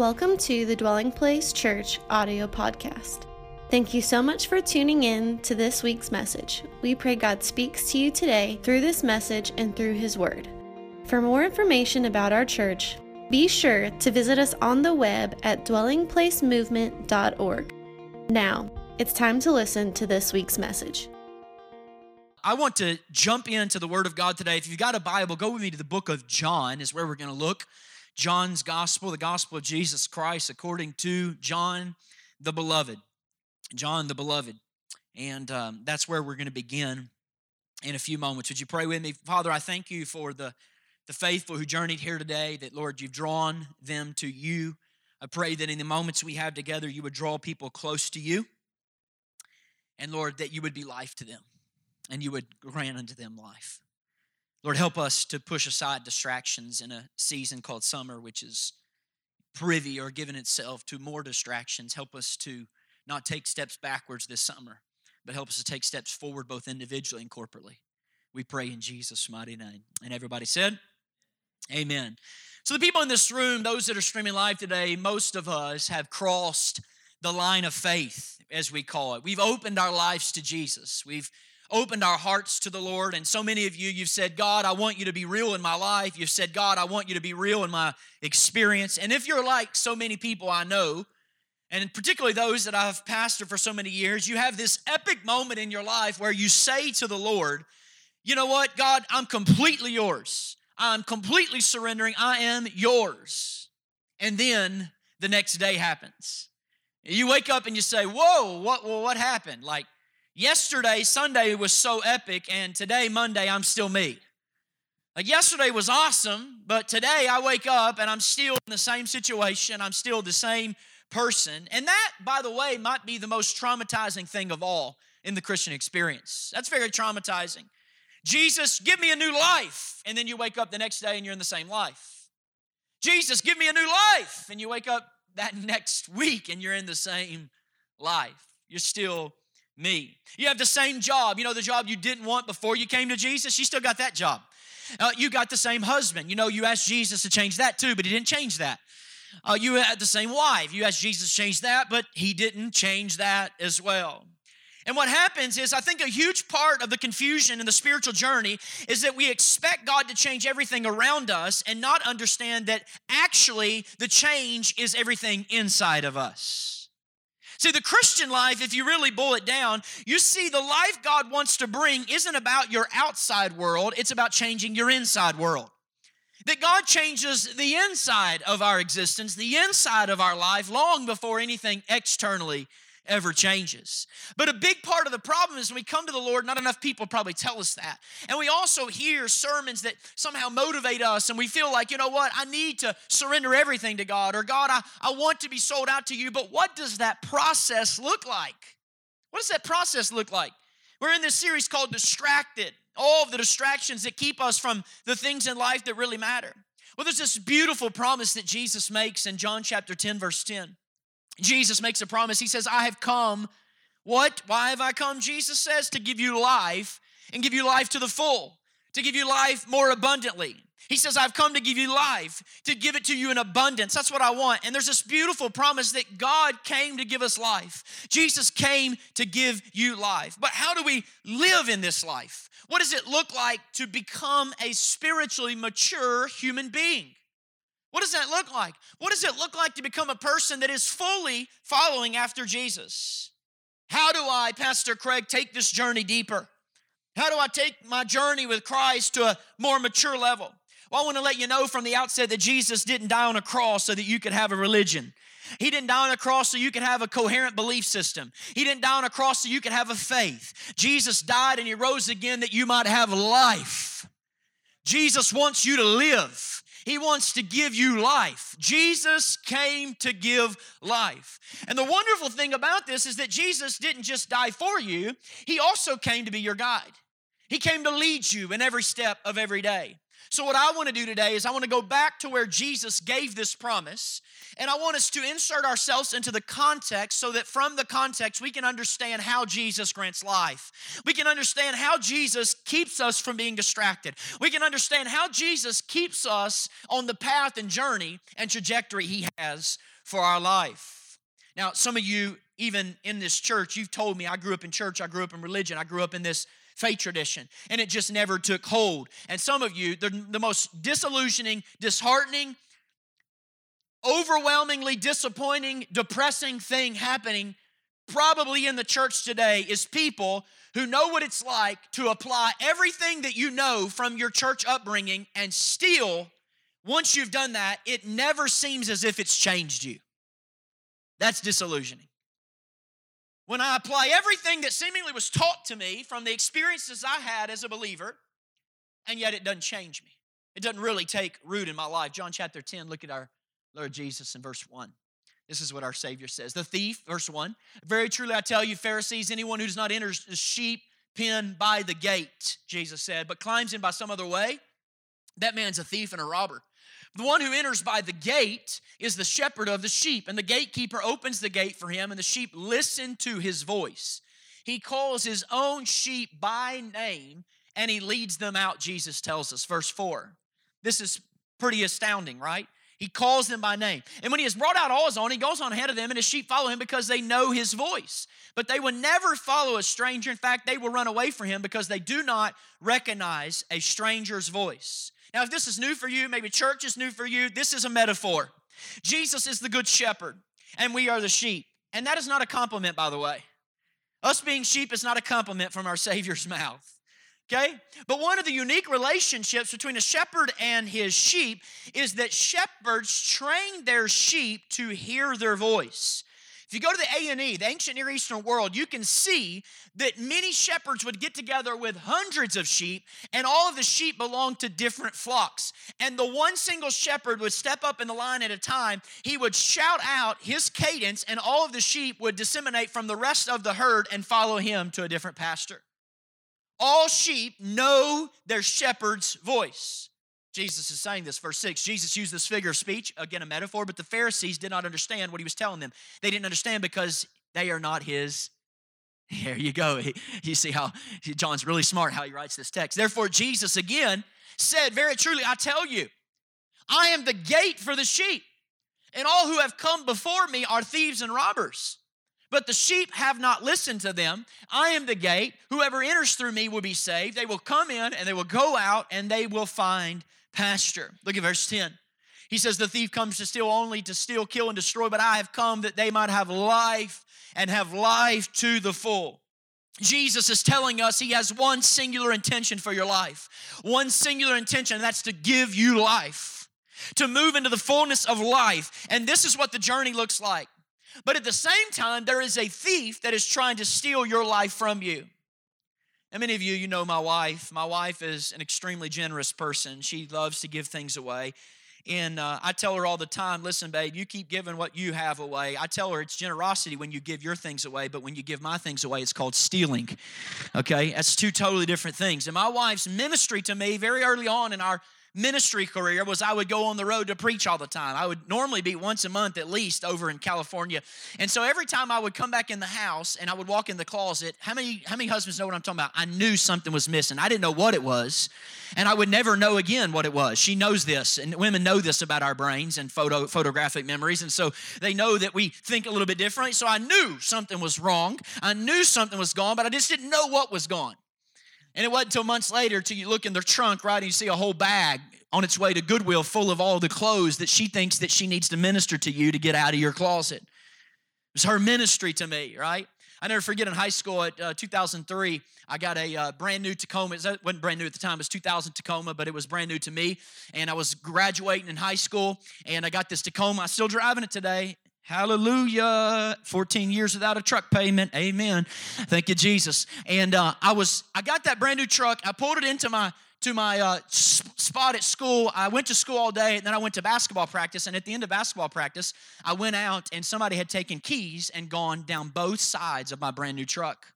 Welcome to the Dwelling Place Church audio podcast. Thank you so much for tuning in to this week's message. We pray God speaks to you today through this message and through His Word. For more information about our church, be sure to visit us on the web at dwellingplacemovement.org. Now, it's time to listen to this week's message. I want to jump into the Word of God today. If you've got a Bible, go with me to the book of John, is where we're going to look. John's Gospel, the Gospel of Jesus Christ, according to John the Beloved. John the Beloved. And um, that's where we're going to begin in a few moments. Would you pray with me? Father, I thank you for the, the faithful who journeyed here today, that, Lord, you've drawn them to you. I pray that in the moments we have together, you would draw people close to you. And, Lord, that you would be life to them and you would grant unto them life. Lord, help us to push aside distractions in a season called summer, which is privy or given itself to more distractions. Help us to not take steps backwards this summer, but help us to take steps forward both individually and corporately. We pray in Jesus' mighty name. And everybody said, Amen. So, the people in this room, those that are streaming live today, most of us have crossed the line of faith, as we call it. We've opened our lives to Jesus. We've opened our hearts to the Lord. And so many of you, you've said, God, I want you to be real in my life. You've said, God, I want you to be real in my experience. And if you're like so many people I know, and particularly those that I've pastored for so many years, you have this epic moment in your life where you say to the Lord, You know what, God, I'm completely yours. I'm completely surrendering. I am yours. And then the next day happens. You wake up and you say, Whoa, what, what happened? Like, yesterday, Sunday was so epic, and today, Monday, I'm still me. Like yesterday was awesome, but today I wake up and I'm still in the same situation. I'm still the same person. And that, by the way, might be the most traumatizing thing of all in the Christian experience. That's very traumatizing. Jesus, give me a new life. And then you wake up the next day and you're in the same life. Jesus, give me a new life. And you wake up that next week and you're in the same life. You're still me. You have the same job. You know, the job you didn't want before you came to Jesus, you still got that job. Uh, you got the same husband. You know, you asked Jesus to change that too, but he didn't change that. Uh, you had the same wife. You asked Jesus to change that, but he didn't change that as well. And what happens is, I think a huge part of the confusion in the spiritual journey is that we expect God to change everything around us and not understand that actually the change is everything inside of us. See, the Christian life, if you really boil it down, you see the life God wants to bring isn't about your outside world, it's about changing your inside world. That God changes the inside of our existence, the inside of our life, long before anything externally ever changes. But a big part of the problem is when we come to the Lord, not enough people probably tell us that. And we also hear sermons that somehow motivate us, and we feel like, you know what, I need to surrender everything to God, or God, I, I want to be sold out to you. But what does that process look like? What does that process look like? We're in this series called Distracted, all of the distractions that keep us from the things in life that really matter. Well, there's this beautiful promise that Jesus makes in John chapter 10, verse 10. Jesus makes a promise. He says, I have come. What? Why have I come? Jesus says, to give you life and give you life to the full, to give you life more abundantly. He says, I've come to give you life, to give it to you in abundance. That's what I want. And there's this beautiful promise that God came to give us life. Jesus came to give you life. But how do we live in this life? What does it look like to become a spiritually mature human being? What does that look like? What does it look like to become a person that is fully following after Jesus? How do I, Pastor Craig, take this journey deeper? How do I take my journey with Christ to a more mature level? Well, I want to let you know from the outset that Jesus didn't die on a cross so that you could have a religion. He didn't die on a cross so you could have a coherent belief system. He didn't die on a cross so you could have a faith. Jesus died and he rose again that you might have life. Jesus wants you to live. He wants to give you life. Jesus came to give life. And the wonderful thing about this is that Jesus didn't just die for you, He also came to be your guide. He came to lead you in every step of every day. So, what I want to do today is I want to go back to where Jesus gave this promise, and I want us to insert ourselves into the context so that from the context we can understand how Jesus grants life. We can understand how Jesus keeps us from being distracted. We can understand how Jesus keeps us on the path and journey and trajectory He has for our life. Now, some of you, even in this church, you've told me I grew up in church, I grew up in religion, I grew up in this faith tradition, and it just never took hold. And some of you, the, the most disillusioning, disheartening, overwhelmingly disappointing, depressing thing happening probably in the church today is people who know what it's like to apply everything that you know from your church upbringing and still, once you've done that, it never seems as if it's changed you. That's disillusioning when I apply everything that seemingly was taught to me from the experiences I had as a believer, and yet it doesn't change me. It doesn't really take root in my life. John chapter 10, look at our Lord Jesus in verse 1. This is what our Savior says. The thief, verse 1, very truly I tell you, Pharisees, anyone who does not enter the sheep pen by the gate, Jesus said, but climbs in by some other way, that man's a thief and a robber. The one who enters by the gate is the shepherd of the sheep, and the gatekeeper opens the gate for him, and the sheep listen to his voice. He calls his own sheep by name and he leads them out, Jesus tells us. Verse 4. This is pretty astounding, right? He calls them by name. And when he has brought out all his own, he goes on ahead of them, and his sheep follow him because they know his voice. But they will never follow a stranger. In fact, they will run away from him because they do not recognize a stranger's voice. Now, if this is new for you, maybe church is new for you, this is a metaphor. Jesus is the good shepherd, and we are the sheep. And that is not a compliment, by the way. Us being sheep is not a compliment from our Savior's mouth. Okay? But one of the unique relationships between a shepherd and his sheep is that shepherds train their sheep to hear their voice. If you go to the ANE, the ancient Near Eastern world, you can see that many shepherds would get together with hundreds of sheep, and all of the sheep belonged to different flocks. And the one single shepherd would step up in the line at a time. He would shout out his cadence, and all of the sheep would disseminate from the rest of the herd and follow him to a different pasture. All sheep know their shepherd's voice. Jesus is saying this, verse 6. Jesus used this figure of speech, again, a metaphor, but the Pharisees did not understand what he was telling them. They didn't understand because they are not his. Here you go. You see how John's really smart how he writes this text. Therefore, Jesus again said, Very truly, I tell you, I am the gate for the sheep, and all who have come before me are thieves and robbers. But the sheep have not listened to them. I am the gate. Whoever enters through me will be saved. They will come in and they will go out and they will find pasture. Look at verse 10. He says, The thief comes to steal only to steal, kill, and destroy, but I have come that they might have life and have life to the full. Jesus is telling us he has one singular intention for your life, one singular intention, and that's to give you life, to move into the fullness of life. And this is what the journey looks like. But at the same time, there is a thief that is trying to steal your life from you. And many of you, you know my wife. My wife is an extremely generous person. She loves to give things away. And uh, I tell her all the time, listen, babe, you keep giving what you have away. I tell her it's generosity when you give your things away, but when you give my things away, it's called stealing. Okay? That's two totally different things. And my wife's ministry to me very early on in our ministry career was I would go on the road to preach all the time. I would normally be once a month at least over in California. And so every time I would come back in the house and I would walk in the closet, how many how many husbands know what I'm talking about? I knew something was missing. I didn't know what it was, and I would never know again what it was. She knows this, and women know this about our brains and photo photographic memories, and so they know that we think a little bit differently. So I knew something was wrong. I knew something was gone, but I just didn't know what was gone. And it wasn't until months later till you look in their trunk, right, and you see a whole bag on its way to Goodwill full of all the clothes that she thinks that she needs to minister to you to get out of your closet. It was her ministry to me, right? I never forget in high school at uh, 2003, I got a uh, brand new Tacoma. It wasn't brand new at the time, it was 2000 Tacoma, but it was brand new to me. And I was graduating in high school, and I got this Tacoma. I'm still driving it today. Hallelujah. 14 years without a truck payment. Amen. Thank you, Jesus. And uh, I was, I got that brand new truck. I pulled it into my to my uh, spot at school. I went to school all day, and then I went to basketball practice. And at the end of basketball practice, I went out, and somebody had taken keys and gone down both sides of my brand new truck.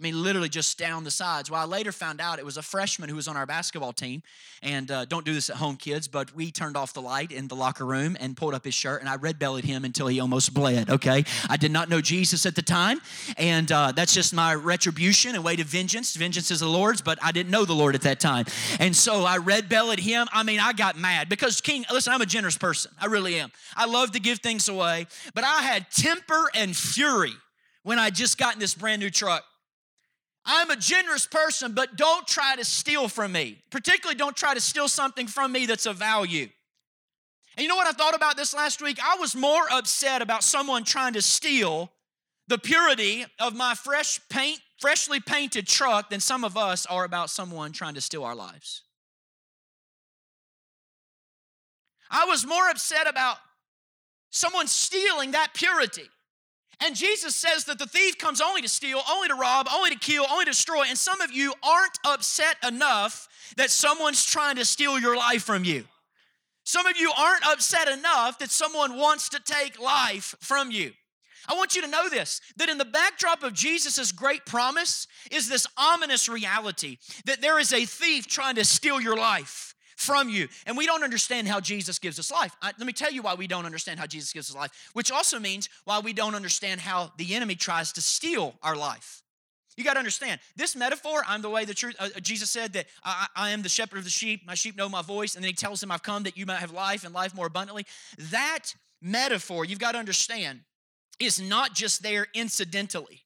I mean, literally just down the sides. Well, I later found out it was a freshman who was on our basketball team. And uh, don't do this at home, kids, but we turned off the light in the locker room and pulled up his shirt, and I red bellied him until he almost bled, okay? I did not know Jesus at the time, and uh, that's just my retribution and way to vengeance. Vengeance is the Lord's, but I didn't know the Lord at that time. And so I red bellied him. I mean, I got mad because, King, listen, I'm a generous person. I really am. I love to give things away, but I had temper and fury when I just got in this brand new truck. I'm a generous person, but don't try to steal from me. Particularly, don't try to steal something from me that's of value. And you know what I thought about this last week? I was more upset about someone trying to steal the purity of my fresh paint, freshly painted truck than some of us are about someone trying to steal our lives. I was more upset about someone stealing that purity and Jesus says that the thief comes only to steal, only to rob, only to kill, only to destroy. And some of you aren't upset enough that someone's trying to steal your life from you. Some of you aren't upset enough that someone wants to take life from you. I want you to know this that in the backdrop of Jesus' great promise is this ominous reality that there is a thief trying to steal your life from you. And we don't understand how Jesus gives us life. I, let me tell you why we don't understand how Jesus gives us life, which also means why we don't understand how the enemy tries to steal our life. You got to understand this metaphor. I'm the way, the truth. Uh, uh, Jesus said that I, I, am the shepherd of the sheep. My sheep know my voice. And then he tells them, I've come that you might have life and life more abundantly. That metaphor, you've got to understand, is not just there incidentally.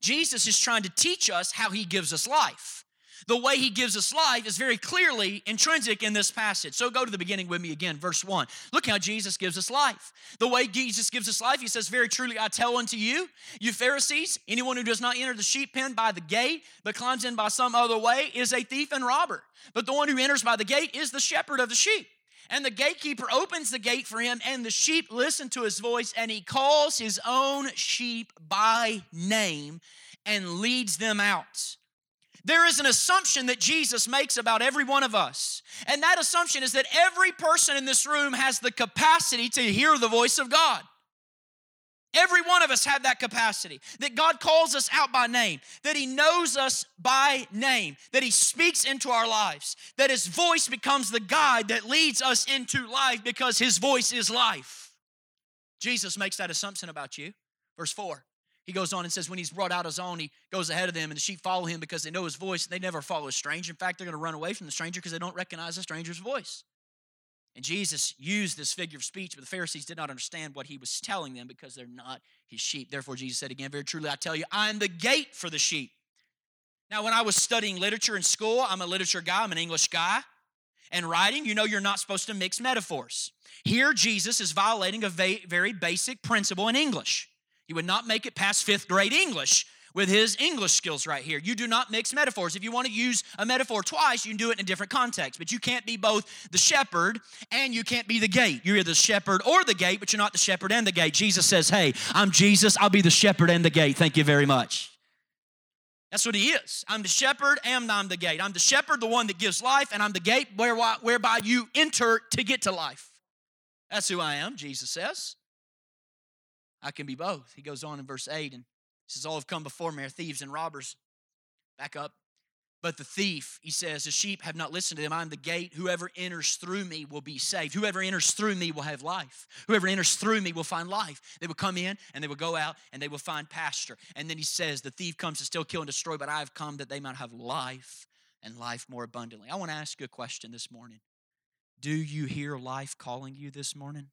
Jesus is trying to teach us how he gives us life the way he gives us life is very clearly intrinsic in this passage. So go to the beginning with me again, verse 1. Look how Jesus gives us life. The way Jesus gives us life, he says, Very truly I tell unto you, you Pharisees, anyone who does not enter the sheep pen by the gate, but climbs in by some other way, is a thief and robber. But the one who enters by the gate is the shepherd of the sheep. And the gatekeeper opens the gate for him, and the sheep listen to his voice, and he calls his own sheep by name and leads them out. There is an assumption that Jesus makes about every one of us. And that assumption is that every person in this room has the capacity to hear the voice of God. Every one of us have that capacity. That God calls us out by name, that He knows us by name, that He speaks into our lives, that His voice becomes the guide that leads us into life because His voice is life. Jesus makes that assumption about you. Verse 4 he goes on and says, when he's brought out his own, he goes ahead of them, and the sheep follow him because they know his voice. They never follow a stranger. In fact, they're going to run away from the stranger because they don't recognize the stranger's voice. And Jesus used this figure of speech, but the Pharisees did not understand what he was telling them because they're not his sheep. Therefore, Jesus said again, Very truly, I tell you, I am the gate for the sheep. Now, when I was studying literature in school, I'm a literature guy, I'm an English guy. And writing, you know, you're not supposed to mix metaphors. Here, Jesus is violating a very basic principle in English. He would not make it past fifth grade English with his English skills right here. You do not mix metaphors. If you want to use a metaphor twice, you can do it in a different context. But you can't be both the shepherd and you can't be the gate. You're either the shepherd or the gate, but you're not the shepherd and the gate. Jesus says, Hey, I'm Jesus. I'll be the shepherd and the gate. Thank you very much. That's what he is. I'm the shepherd and I'm the gate. I'm the shepherd, the one that gives life, and I'm the gate whereby you enter to get to life. That's who I am, Jesus says. I can be both. He goes on in verse 8 and says, All have come before me are thieves and robbers. Back up. But the thief, he says, the sheep have not listened to them. I'm the gate. Whoever enters through me will be saved. Whoever enters through me will have life. Whoever enters through me will find life. They will come in and they will go out and they will find pasture. And then he says, The thief comes to steal, kill, and destroy, but I have come that they might have life and life more abundantly. I want to ask you a question this morning. Do you hear life calling you this morning?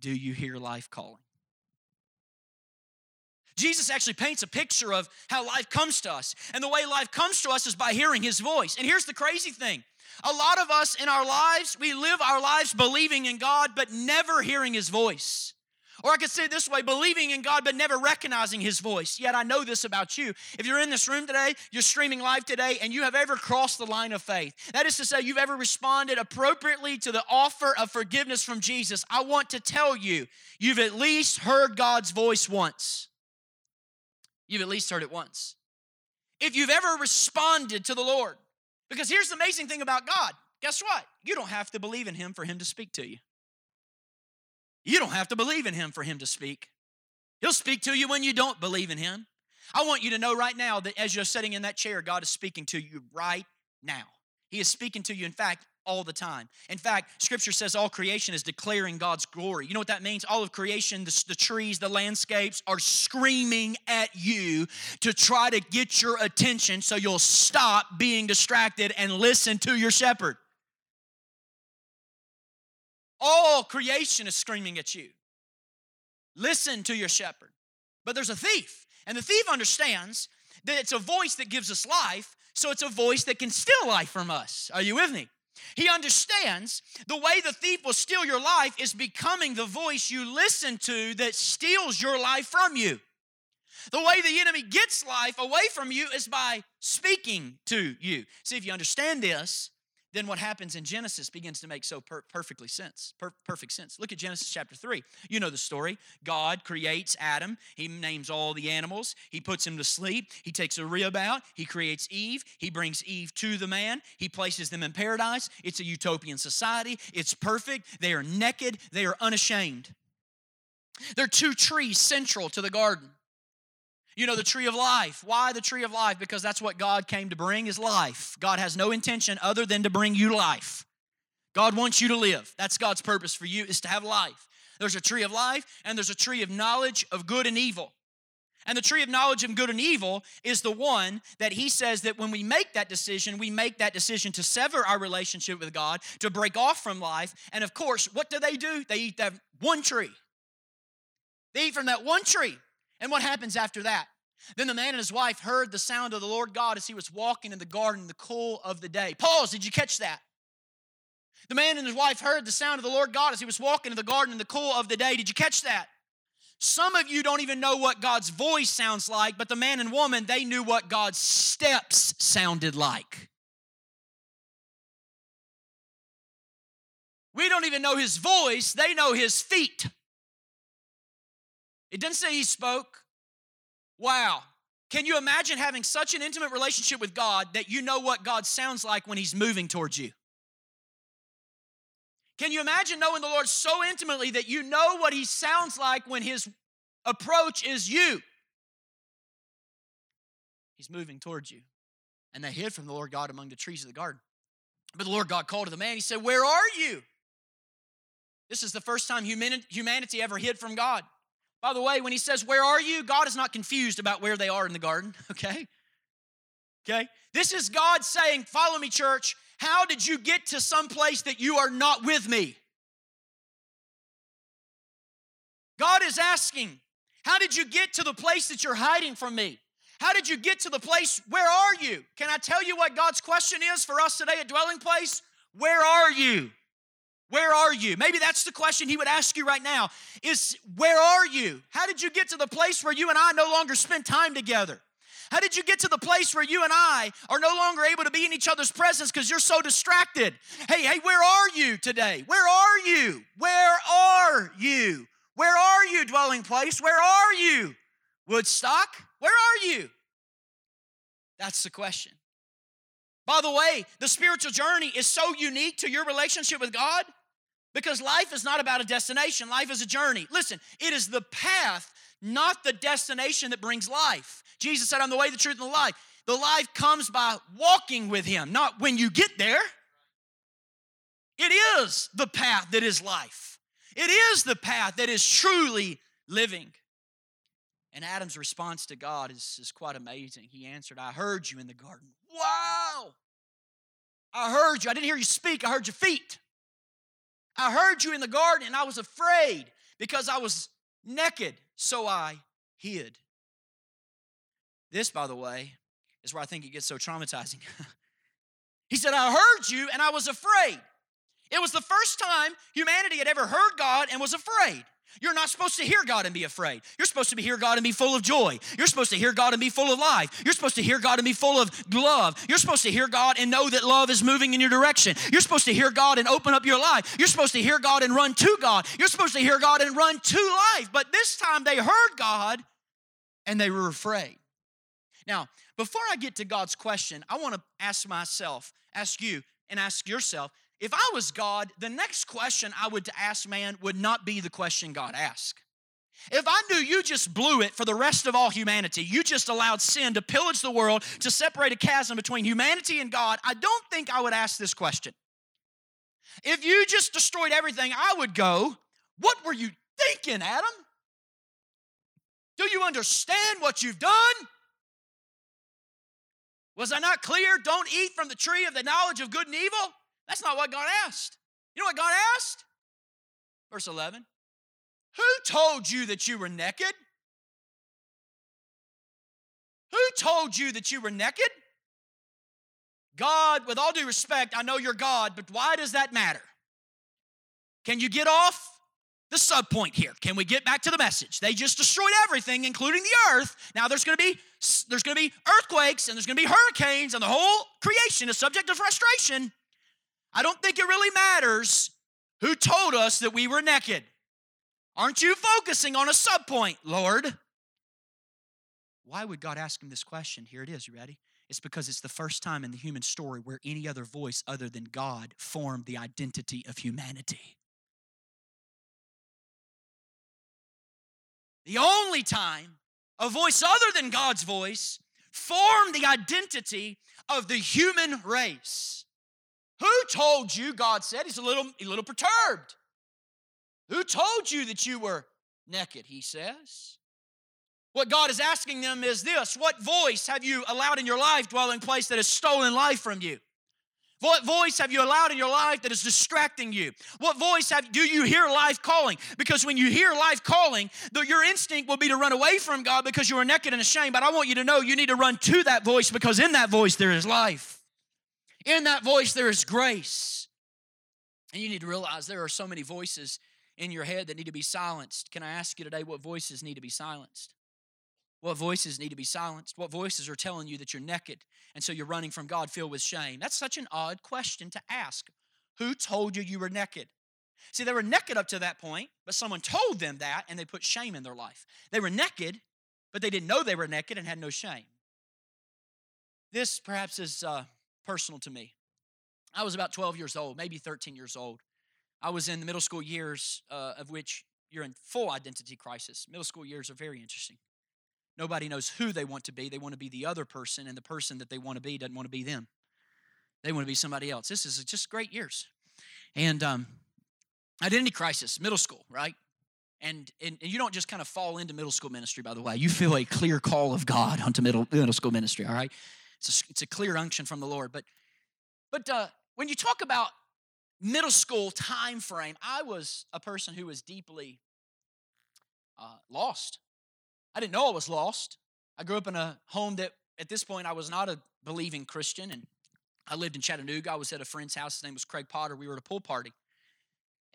Do you hear life calling? Jesus actually paints a picture of how life comes to us. And the way life comes to us is by hearing his voice. And here's the crazy thing a lot of us in our lives, we live our lives believing in God, but never hearing his voice. Or I could say it this way believing in God but never recognizing His voice. Yet I know this about you. If you're in this room today, you're streaming live today, and you have ever crossed the line of faith, that is to say, you've ever responded appropriately to the offer of forgiveness from Jesus, I want to tell you, you've at least heard God's voice once. You've at least heard it once. If you've ever responded to the Lord, because here's the amazing thing about God guess what? You don't have to believe in Him for Him to speak to you. You don't have to believe in him for him to speak. He'll speak to you when you don't believe in Him. I want you to know right now that as you're sitting in that chair, God is speaking to you right now. He is speaking to you, in fact, all the time. In fact, scripture says all creation is declaring God's glory. You know what that means? All of creation, the, the, trees, the landscapes are screaming at you to try to get your attention so you'll stop being distracted and listen to your shepherd. All creation is screaming at you. Listen to your shepherd. But there's a thief, and the thief understands that it's a voice that gives us life, so it's a voice that can steal life from us. Are you with me? He understands the way the thief will steal your life is becoming the voice you listen to that steals your life from you. The way the enemy gets life away from you is by speaking to you. See, if you understand this, then what happens in Genesis begins to make so per- perfectly sense. Per- perfect sense. Look at Genesis chapter 3. You know the story. God creates Adam. He names all the animals. He puts him to sleep. He takes a rib out. He creates Eve. He brings Eve to the man. He places them in paradise. It's a utopian society. It's perfect. They are naked. They are unashamed. There are two trees central to the garden. You know, the tree of life. Why the tree of life? Because that's what God came to bring is life. God has no intention other than to bring you life. God wants you to live. That's God's purpose for you is to have life. There's a tree of life and there's a tree of knowledge of good and evil. And the tree of knowledge of good and evil is the one that he says that when we make that decision, we make that decision to sever our relationship with God, to break off from life. And of course, what do they do? They eat that one tree. They eat from that one tree. And what happens after that? Then the man and his wife heard the sound of the Lord God as he was walking in the garden in the cool of the day. Pause, did you catch that? The man and his wife heard the sound of the Lord God as he was walking in the garden in the cool of the day. Did you catch that? Some of you don't even know what God's voice sounds like, but the man and woman, they knew what God's steps sounded like. We don't even know his voice, they know his feet. It didn't say he spoke. Wow. Can you imagine having such an intimate relationship with God that you know what God sounds like when he's moving towards you? Can you imagine knowing the Lord so intimately that you know what he sounds like when his approach is you? He's moving towards you. And they hid from the Lord God among the trees of the garden. But the Lord God called to the man. He said, Where are you? This is the first time humanity ever hid from God. By the way, when he says, Where are you? God is not confused about where they are in the garden, okay? Okay? This is God saying, Follow me, church. How did you get to some place that you are not with me? God is asking, How did you get to the place that you're hiding from me? How did you get to the place? Where are you? Can I tell you what God's question is for us today at Dwelling Place? Where are you? Where are you? Maybe that's the question he would ask you right now is where are you? How did you get to the place where you and I no longer spend time together? How did you get to the place where you and I are no longer able to be in each other's presence because you're so distracted? Hey, hey, where are you today? Where are you? Where are you? Where are you, dwelling place? Where are you? Woodstock? Where are you? That's the question. By the way, the spiritual journey is so unique to your relationship with God because life is not about a destination, life is a journey. Listen, it is the path, not the destination, that brings life. Jesus said, I'm the way, the truth, and the life. The life comes by walking with Him, not when you get there. It is the path that is life, it is the path that is truly living. And Adam's response to God is, is quite amazing. He answered, I heard you in the garden. Wow! I heard you. I didn't hear you speak, I heard your feet. I heard you in the garden and I was afraid because I was naked, so I hid. This, by the way, is where I think it gets so traumatizing. he said, I heard you and I was afraid. It was the first time humanity had ever heard God and was afraid. You're not supposed to hear God and be afraid. You're supposed to hear God and be full of joy. You're supposed to hear God and be full of life. You're supposed to hear God and be full of love. You're supposed to hear God and know that love is moving in your direction. You're supposed to hear God and open up your life. You're supposed to hear God and run to God. You're supposed to hear God and run to life. But this time they heard God and they were afraid. Now, before I get to God's question, I want to ask myself, ask you, and ask yourself if I was God, the next question I would ask man would not be the question God asked. If I knew you just blew it for the rest of all humanity, you just allowed sin to pillage the world, to separate a chasm between humanity and God, I don't think I would ask this question. If you just destroyed everything, I would go, What were you thinking, Adam? Do you understand what you've done? Was I not clear? Don't eat from the tree of the knowledge of good and evil? That's not what God asked. You know what God asked? Verse 11 Who told you that you were naked? Who told you that you were naked? God, with all due respect, I know you're God, but why does that matter? Can you get off the sub point here? Can we get back to the message? They just destroyed everything, including the earth. Now there's going to be there's going to be earthquakes and there's going to be hurricanes, and the whole creation is subject to frustration. I don't think it really matters who told us that we were naked. Aren't you focusing on a sub point, Lord? Why would God ask him this question? Here it is. You ready? It's because it's the first time in the human story where any other voice other than God formed the identity of humanity. The only time a voice other than God's voice formed the identity of the human race. Who told you, God said, he's a little, a little perturbed. Who told you that you were naked, he says. What God is asking them is this What voice have you allowed in your life, dwelling place, that has stolen life from you? What voice have you allowed in your life that is distracting you? What voice have do you hear life calling? Because when you hear life calling, the, your instinct will be to run away from God because you are naked and ashamed. But I want you to know you need to run to that voice because in that voice there is life. In that voice there is grace. And you need to realize there are so many voices in your head that need to be silenced. Can I ask you today what voices need to be silenced? What voices need to be silenced? What voices are telling you that you're naked and so you're running from God filled with shame? That's such an odd question to ask. Who told you you were naked? See, they were naked up to that point, but someone told them that and they put shame in their life. They were naked, but they didn't know they were naked and had no shame. This perhaps is uh, personal to me. I was about 12 years old, maybe 13 years old. I was in the middle school years, uh, of which you're in full identity crisis. Middle school years are very interesting. Nobody knows who they want to be. They want to be the other person, and the person that they want to be doesn't want to be them. They want to be somebody else. This is just great years. And um, identity crisis, middle school, right? And, and, and you don't just kind of fall into middle school ministry, by the way. You feel a clear call of God onto middle, middle school ministry, all right? It's a, it's a clear unction from the Lord. But, but uh, when you talk about middle school time frame, I was a person who was deeply uh, lost. I didn't know I was lost. I grew up in a home that at this point I was not a believing Christian, and I lived in Chattanooga. I was at a friend's house. His name was Craig Potter. We were at a pool party,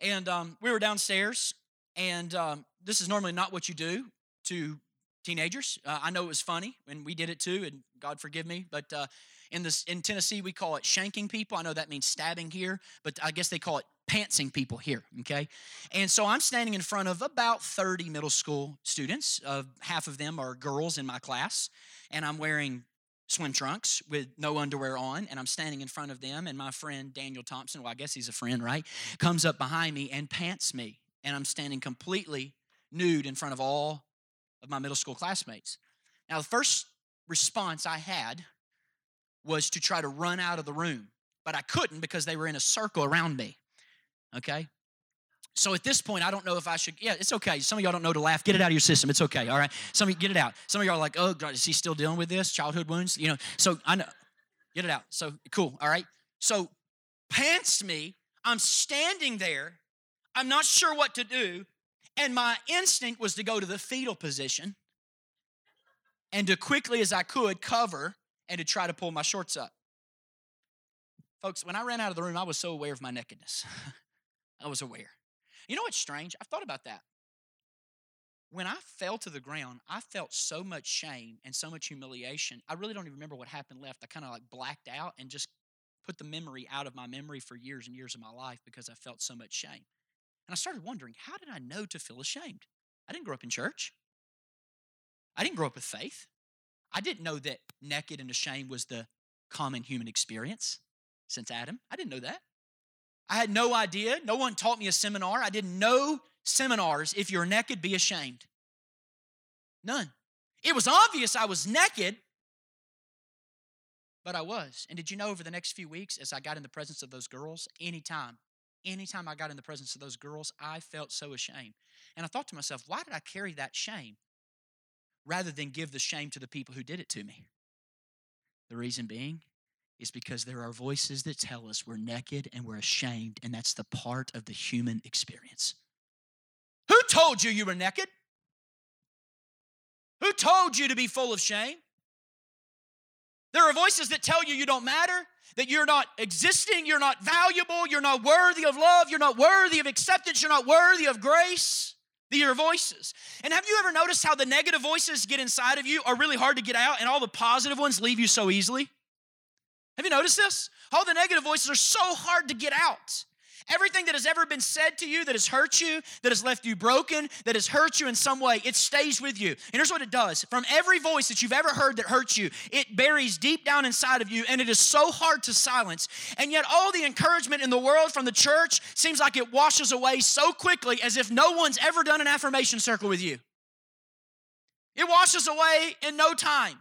and um, we were downstairs. And um, this is normally not what you do to teenagers. Uh, I know it was funny, and we did it too. And God forgive me, but uh, in this in Tennessee we call it shanking people. I know that means stabbing here, but I guess they call it pantsing people here, okay? And so I'm standing in front of about 30 middle school students. Uh, half of them are girls in my class, and I'm wearing swim trunks with no underwear on, and I'm standing in front of them, and my friend Daniel Thompson, well, I guess he's a friend, right? Comes up behind me and pants me, and I'm standing completely nude in front of all of my middle school classmates. Now, the first response I had was to try to run out of the room, but I couldn't because they were in a circle around me. Okay? So at this point, I don't know if I should. Yeah, it's okay. Some of y'all don't know to laugh. Get it out of your system. It's okay. All right. Some of you get it out. Some of y'all are like, oh, God, is he still dealing with this childhood wounds? You know. So I know. Get it out. So cool. All right. So pants me. I'm standing there. I'm not sure what to do, and my instinct was to go to the fetal position and to quickly as I could cover and to try to pull my shorts up. Folks, when I ran out of the room, I was so aware of my nakedness. I was aware. You know what's strange? I've thought about that. When I fell to the ground, I felt so much shame and so much humiliation. I really don't even remember what happened left. I kind of like blacked out and just put the memory out of my memory for years and years of my life because I felt so much shame. And I started wondering, how did I know to feel ashamed? I didn't grow up in church. I didn't grow up with faith. I didn't know that naked and ashamed was the common human experience since Adam. I didn't know that. I had no idea. No one taught me a seminar. I didn't know seminars. If you're naked, be ashamed. None. It was obvious I was naked, but I was. And did you know over the next few weeks, as I got in the presence of those girls, anytime, anytime I got in the presence of those girls, I felt so ashamed. And I thought to myself, why did I carry that shame rather than give the shame to the people who did it to me? The reason being is because there are voices that tell us we're naked and we're ashamed, and that's the part of the human experience. Who told you you were naked? Who told you to be full of shame? There are voices that tell you you don't matter, that you're not existing, you're not valuable, you're not worthy of love, you're not worthy of acceptance, you're not worthy of grace. These are voices. And have you ever noticed how the negative voices get inside of you are really hard to get out, and all the positive ones leave you so easily? Have you noticed this? All the negative voices are so hard to get out. Everything that has ever been said to you that has hurt you, that has left you broken, that has hurt you in some way, it stays with you. And here's what it does from every voice that you've ever heard that hurts you, it buries deep down inside of you, and it is so hard to silence. And yet, all the encouragement in the world from the church seems like it washes away so quickly as if no one's ever done an affirmation circle with you. It washes away in no time.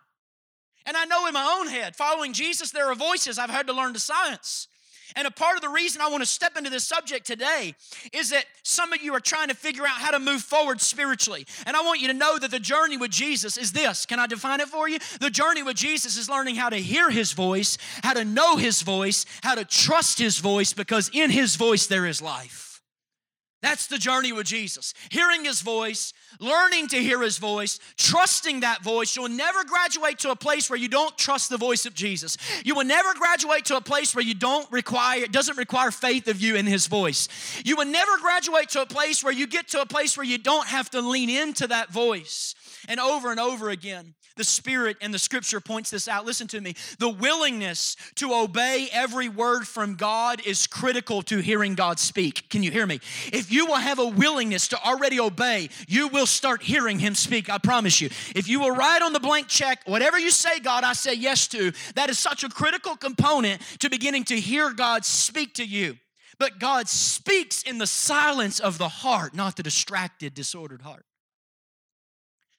And I know in my own head, following Jesus, there are voices I've had to learn to silence. And a part of the reason I want to step into this subject today is that some of you are trying to figure out how to move forward spiritually. And I want you to know that the journey with Jesus is this. Can I define it for you? The journey with Jesus is learning how to hear his voice, how to know his voice, how to trust his voice, because in his voice there is life. That's the journey with Jesus. Hearing his voice, learning to hear his voice, trusting that voice. You'll never graduate to a place where you don't trust the voice of Jesus. You will never graduate to a place where you don't require, it doesn't require faith of you in his voice. You will never graduate to a place where you get to a place where you don't have to lean into that voice. And over and over again, the Spirit and the Scripture points this out. Listen to me. The willingness to obey every word from God is critical to hearing God speak. Can you hear me? If you will have a willingness to already obey, you will start hearing Him speak. I promise you. If you will write on the blank check, whatever you say, God, I say yes to, that is such a critical component to beginning to hear God speak to you. But God speaks in the silence of the heart, not the distracted, disordered heart.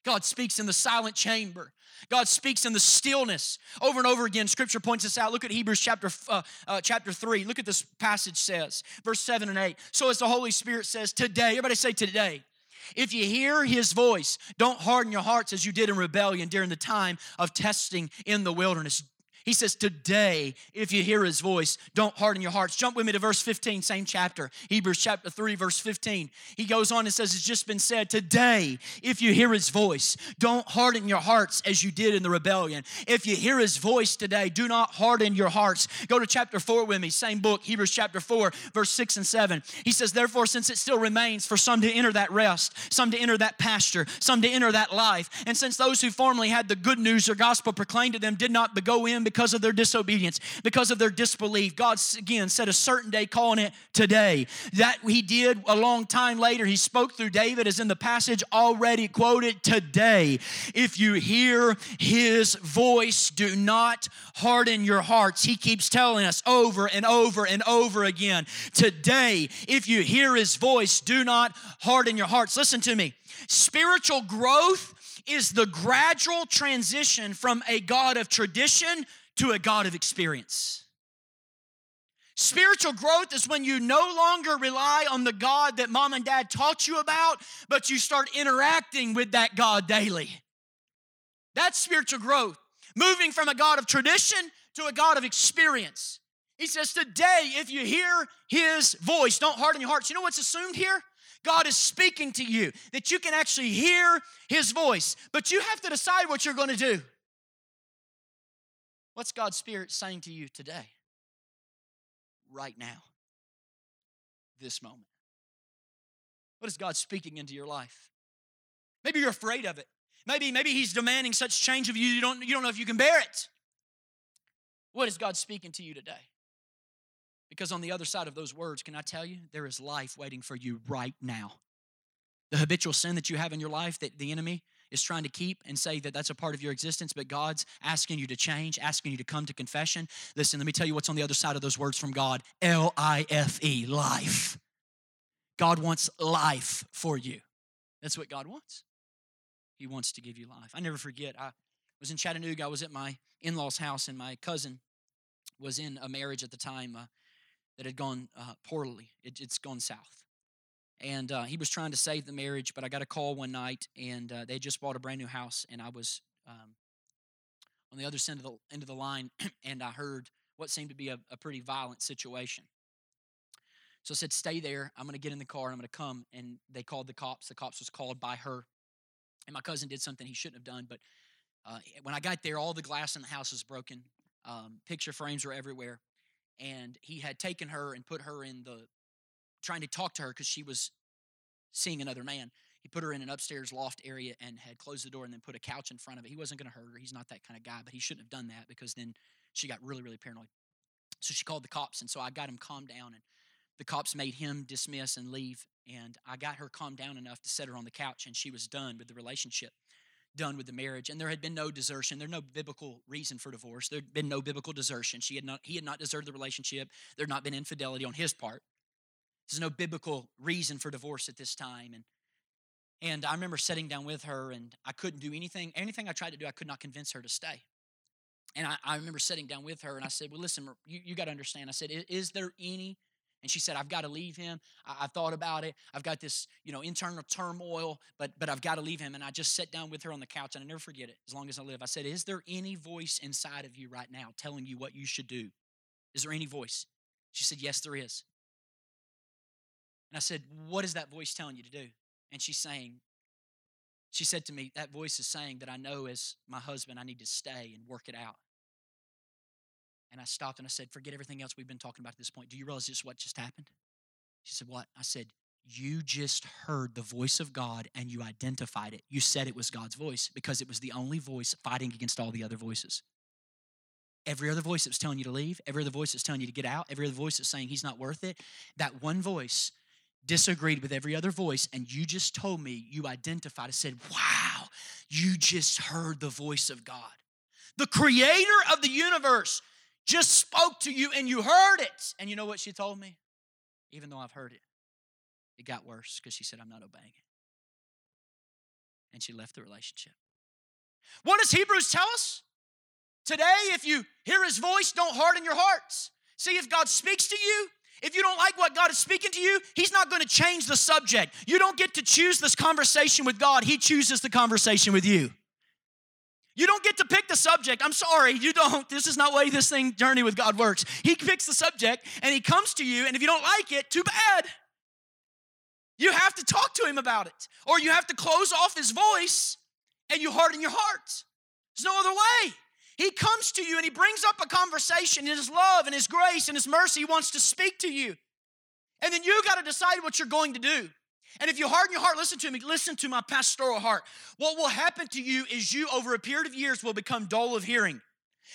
God speaks in the silent chamber. God speaks in the stillness. Over and over again, Scripture points this out. Look at Hebrews chapter uh, uh, chapter three. Look at this passage says, verse seven and eight. So as the Holy Spirit says, today. Everybody say today. If you hear His voice, don't harden your hearts as you did in rebellion during the time of testing in the wilderness. He says, Today, if you hear his voice, don't harden your hearts. Jump with me to verse 15, same chapter, Hebrews chapter 3, verse 15. He goes on and says, It's just been said, Today, if you hear his voice, don't harden your hearts as you did in the rebellion. If you hear his voice today, do not harden your hearts. Go to chapter 4 with me, same book, Hebrews chapter 4, verse 6 and 7. He says, Therefore, since it still remains for some to enter that rest, some to enter that pasture, some to enter that life, and since those who formerly had the good news or gospel proclaimed to them did not go in, because of their disobedience, because of their disbelief. God, again, set a certain day, calling it today. That He did a long time later. He spoke through David, as in the passage already quoted today. If you hear His voice, do not harden your hearts. He keeps telling us over and over and over again. Today, if you hear His voice, do not harden your hearts. Listen to me. Spiritual growth is the gradual transition from a God of tradition to a God of experience. Spiritual growth is when you no longer rely on the God that mom and dad taught you about, but you start interacting with that God daily. That's spiritual growth. Moving from a God of tradition to a God of experience. He says, Today, if you hear his voice, don't harden your hearts. You know what's assumed here? God is speaking to you, that you can actually hear his voice, but you have to decide what you're going to do. What's God's Spirit saying to you today? Right now, this moment. What is God speaking into your life? Maybe you're afraid of it. Maybe, maybe He's demanding such change of you, you don't, you don't know if you can bear it. What is God speaking to you today? Because on the other side of those words, can I tell you, there is life waiting for you right now. The habitual sin that you have in your life that the enemy is trying to keep and say that that's a part of your existence, but God's asking you to change, asking you to come to confession. Listen, let me tell you what's on the other side of those words from God L I F E, life. God wants life for you. That's what God wants. He wants to give you life. I never forget. I was in Chattanooga. I was at my in law's house, and my cousin was in a marriage at the time uh, that had gone uh, poorly. It, has gone south. And uh, he was trying to save the marriage, but I got a call one night, and uh, they just bought a brand new house, and I was um, on the other end of the end of the line, and I heard what seemed to be a, a pretty violent situation. So I said, "Stay there. I'm going to get in the car. and I'm going to come." And they called the cops. The cops was called by her, and my cousin did something he shouldn't have done. But uh, when I got there, all the glass in the house was broken. Um, picture frames were everywhere, and he had taken her and put her in the trying to talk to her because she was seeing another man. He put her in an upstairs loft area and had closed the door and then put a couch in front of it. He wasn't going to hurt her. He's not that kind of guy, but he shouldn't have done that because then she got really, really paranoid. So she called the cops, and so I got him calmed down, and the cops made him dismiss and leave. And I got her calmed down enough to set her on the couch, and she was done with the relationship, done with the marriage. And there had been no desertion. There no biblical reason for divorce. There had been no biblical desertion. She had not, he had not deserted the relationship. There had not been infidelity on his part. There's no biblical reason for divorce at this time. And and I remember sitting down with her, and I couldn't do anything. Anything I tried to do, I could not convince her to stay. And I, I remember sitting down with her, and I said, Well, listen, you, you got to understand. I said, Is there any and she said, I've got to leave him. I, I, thought about it. I've got this, you know, internal turmoil, but but I've got to leave him. And I just sat down with her on the couch, and I never forget it as long as I live. I said, Is there any voice inside of you right now telling you what you should do? Is there any voice? She said, Yes, there is. And I said, What is that voice telling you to do? And she's saying, She said to me, That voice is saying that I know as my husband, I need to stay and work it out. And I stopped and I said, Forget everything else we've been talking about at this point. Do you realize this what just happened? She said, What? I said, You just heard the voice of God and you identified it. You said it was God's voice because it was the only voice fighting against all the other voices. Every other voice that's telling you to leave, every other voice that's telling you to get out, every other voice that's saying he's not worth it, that one voice disagreed with every other voice, and you just told me, you identified and said, Wow, you just heard the voice of God. The creator of the universe just spoke to you and you heard it. And you know what she told me? Even though I've heard it, it got worse because she said, I'm not obeying it. And she left the relationship. What does Hebrews tell us? Today, if you hear his voice, don't harden your hearts. See, if God speaks to you, if you don't like what God is speaking to you, He's not going to change the subject. You don't get to choose this conversation with God, He chooses the conversation with you. You don't get to pick the subject. I'm sorry, you don't. This is not way this thing journey with God works. He picks the subject and He comes to you, and if you don't like it, too bad. You have to talk to Him about it, or you have to close off His voice and you harden your heart. There's no other way. He comes to you and he brings up a conversation in his love and his grace and his mercy. He wants to speak to you. And then you got to decide what you're going to do. And if you harden your heart, listen to me, listen to my pastoral heart. What will happen to you is you, over a period of years, will become dull of hearing.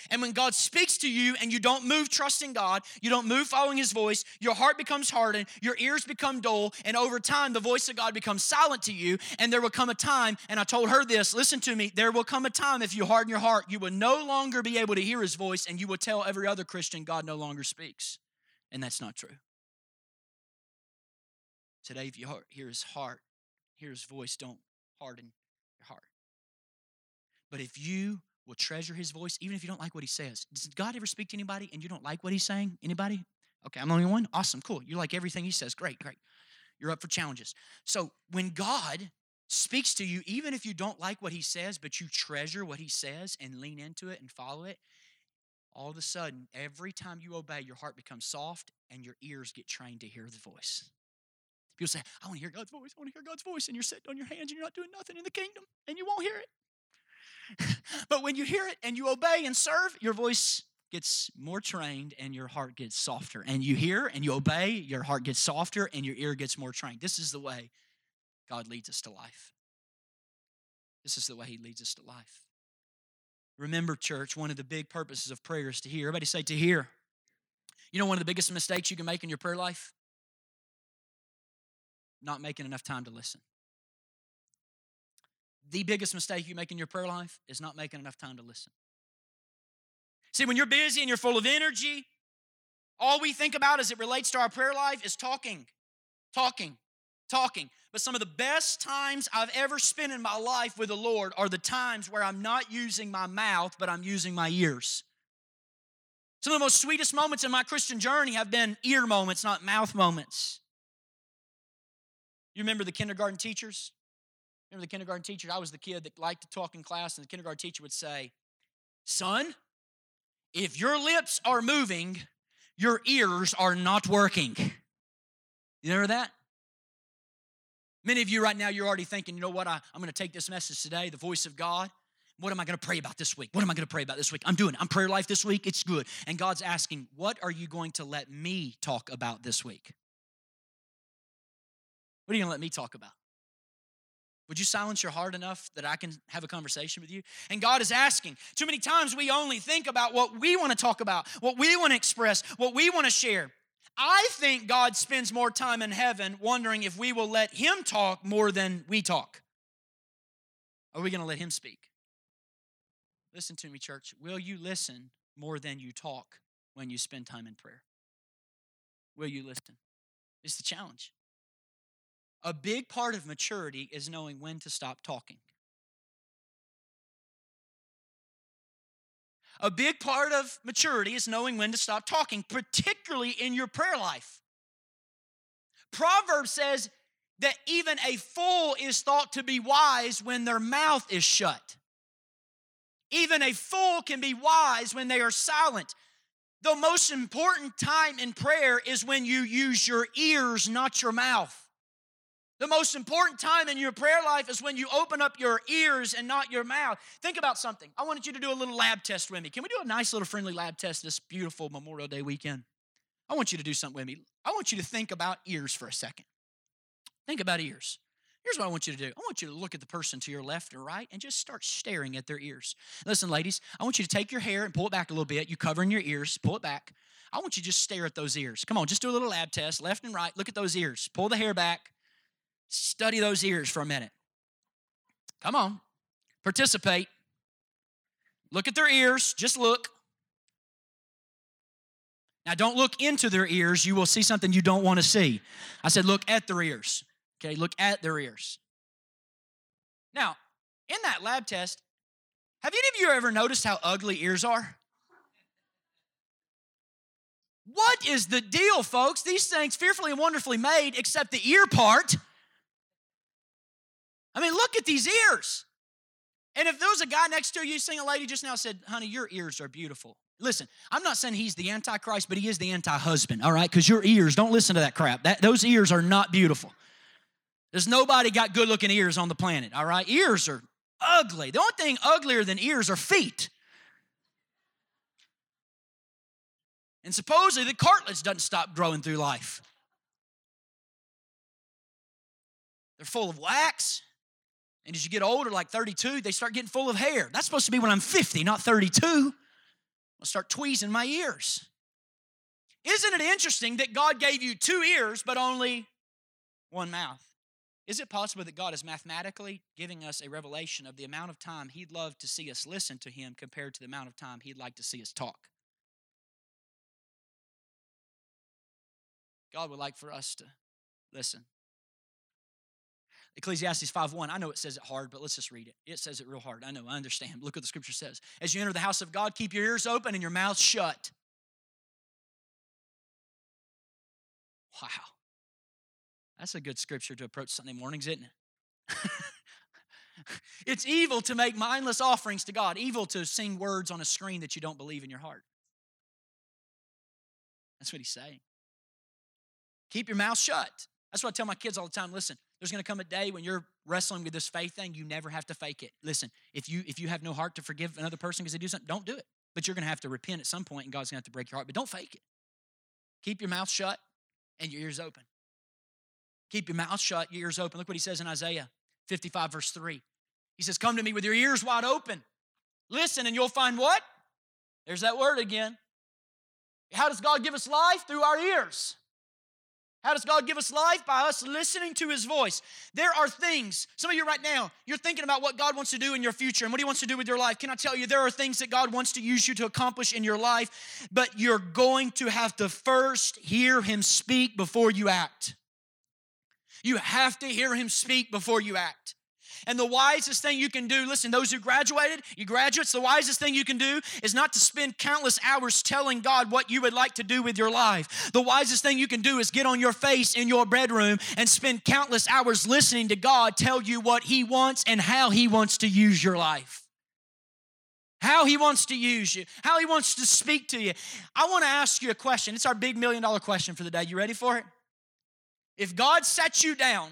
And when God speaks to you and you don't move trusting God, you don't move following His voice, your heart becomes hardened, your ears become dull, and over time the voice of God becomes silent to you. And there will come a time, and I told her this listen to me, there will come a time if you harden your heart, you will no longer be able to hear His voice, and you will tell every other Christian God no longer speaks. And that's not true. Today, if you hear His heart, hear His voice, don't harden your heart. But if you will treasure his voice, even if you don't like what he says. Does God ever speak to anybody and you don't like what he's saying? Anybody? Okay, I'm the only one? Awesome, cool. You like everything he says. Great, great. You're up for challenges. So when God speaks to you, even if you don't like what he says, but you treasure what he says and lean into it and follow it, all of a sudden, every time you obey, your heart becomes soft and your ears get trained to hear the voice. People say, I want to hear God's voice. I want to hear God's voice. And you're sitting on your hands and you're not doing nothing in the kingdom and you won't hear it. but when you hear it and you obey and serve, your voice gets more trained and your heart gets softer. And you hear and you obey, your heart gets softer and your ear gets more trained. This is the way God leads us to life. This is the way He leads us to life. Remember, church, one of the big purposes of prayer is to hear. Everybody say to hear. You know, one of the biggest mistakes you can make in your prayer life? Not making enough time to listen the biggest mistake you make in your prayer life is not making enough time to listen. See, when you're busy and you're full of energy, all we think about as it relates to our prayer life is talking, talking, talking. But some of the best times I've ever spent in my life with the Lord are the times where I'm not using my mouth, but I'm using my ears. Some of the most sweetest moments in my Christian journey have been ear moments, not mouth moments. You remember the kindergarten teachers? Remember the kindergarten teacher? I was the kid that liked to talk in class, and the kindergarten teacher would say, Son, if your lips are moving, your ears are not working. You remember that? Many of you right now, you're already thinking, you know what? I, am going to take this message today, the voice of God. What am I going to pray about this week? What am I going to pray about this week? I'm doing it. I'm prayer life this week. It's good. And God's asking, what are you going to let me talk about this week? What are you going to let me talk about? Would you silence your heart enough that I can have a conversation with you? And God is asking. Too many times we only think about what we want to talk about, what we want to express, what we want to share. I think God spends more time in heaven wondering if we will let Him talk more than we talk. Are we going to let Him speak? Listen to me, church. Will you listen more than you talk when you spend time in prayer? Will you listen? It's the challenge. A big part of maturity is knowing when to stop talking. A big part of maturity is knowing when to stop talking, particularly in your prayer life. Proverbs says that even a fool is thought to be wise when their mouth is shut. Even a fool can be wise when they are silent. The most important time in prayer is when you use your ears, not your mouth. The most important time in your prayer life is when you open up your ears and not your mouth. Think about something. I wanted you to do a little lab test with me. Can we do a nice little friendly lab test this beautiful Memorial Day weekend? I want you to do something with me. I want you to think about ears for a second. Think about ears. Here's what I want you to do I want you to look at the person to your left or right and just start staring at their ears. Listen, ladies, I want you to take your hair and pull it back a little bit. You covering your ears, pull it back. I want you to just stare at those ears. Come on, just do a little lab test, left and right. Look at those ears. Pull the hair back. Study those ears for a minute. Come on, participate. Look at their ears, just look. Now, don't look into their ears. You will see something you don't want to see. I said, look at their ears. Okay, look at their ears. Now, in that lab test, have any of you ever noticed how ugly ears are? What is the deal, folks? These things fearfully and wonderfully made, except the ear part. I mean, look at these ears. And if there was a guy next to you, seeing a lady just now said, honey, your ears are beautiful. Listen, I'm not saying he's the antichrist, but he is the anti-husband, all right? Because your ears, don't listen to that crap. That, those ears are not beautiful. There's nobody got good-looking ears on the planet, all right? Ears are ugly. The only thing uglier than ears are feet. And supposedly the cartilage doesn't stop growing through life. They're full of wax. And as you get older, like 32, they start getting full of hair. That's supposed to be when I'm 50, not 32. I'll start tweezing my ears. Isn't it interesting that God gave you two ears, but only one mouth? Is it possible that God is mathematically giving us a revelation of the amount of time He'd love to see us listen to Him compared to the amount of time He'd like to see us talk? God would like for us to listen. Ecclesiastes 5:1. I know it says it hard, but let's just read it. It says it real hard. I know, I understand. Look what the scripture says. As you enter the house of God, keep your ears open and your mouth shut. Wow. That's a good scripture to approach Sunday mornings, isn't it? it's evil to make mindless offerings to God, evil to sing words on a screen that you don't believe in your heart. That's what he's saying. Keep your mouth shut. That's what I tell my kids all the time. Listen, there's going to come a day when you're wrestling with this faith thing, you never have to fake it. Listen, if you if you have no heart to forgive another person because they do something, don't do it. But you're going to have to repent at some point and God's going to have to break your heart, but don't fake it. Keep your mouth shut and your ears open. Keep your mouth shut, your ears open. Look what he says in Isaiah 55 verse 3. He says, "Come to me with your ears wide open. Listen and you'll find what? There's that word again. How does God give us life? Through our ears. How does God give us life? By us listening to His voice. There are things, some of you right now, you're thinking about what God wants to do in your future and what He wants to do with your life. Can I tell you, there are things that God wants to use you to accomplish in your life, but you're going to have to first hear Him speak before you act. You have to hear him speak before you act. And the wisest thing you can do, listen, those who graduated, you graduates, the wisest thing you can do is not to spend countless hours telling God what you would like to do with your life. The wisest thing you can do is get on your face in your bedroom and spend countless hours listening to God tell you what He wants and how He wants to use your life. How he wants to use you, how he wants to speak to you. I want to ask you a question. It's our big million dollar question for the day. You ready for it? If God sat you down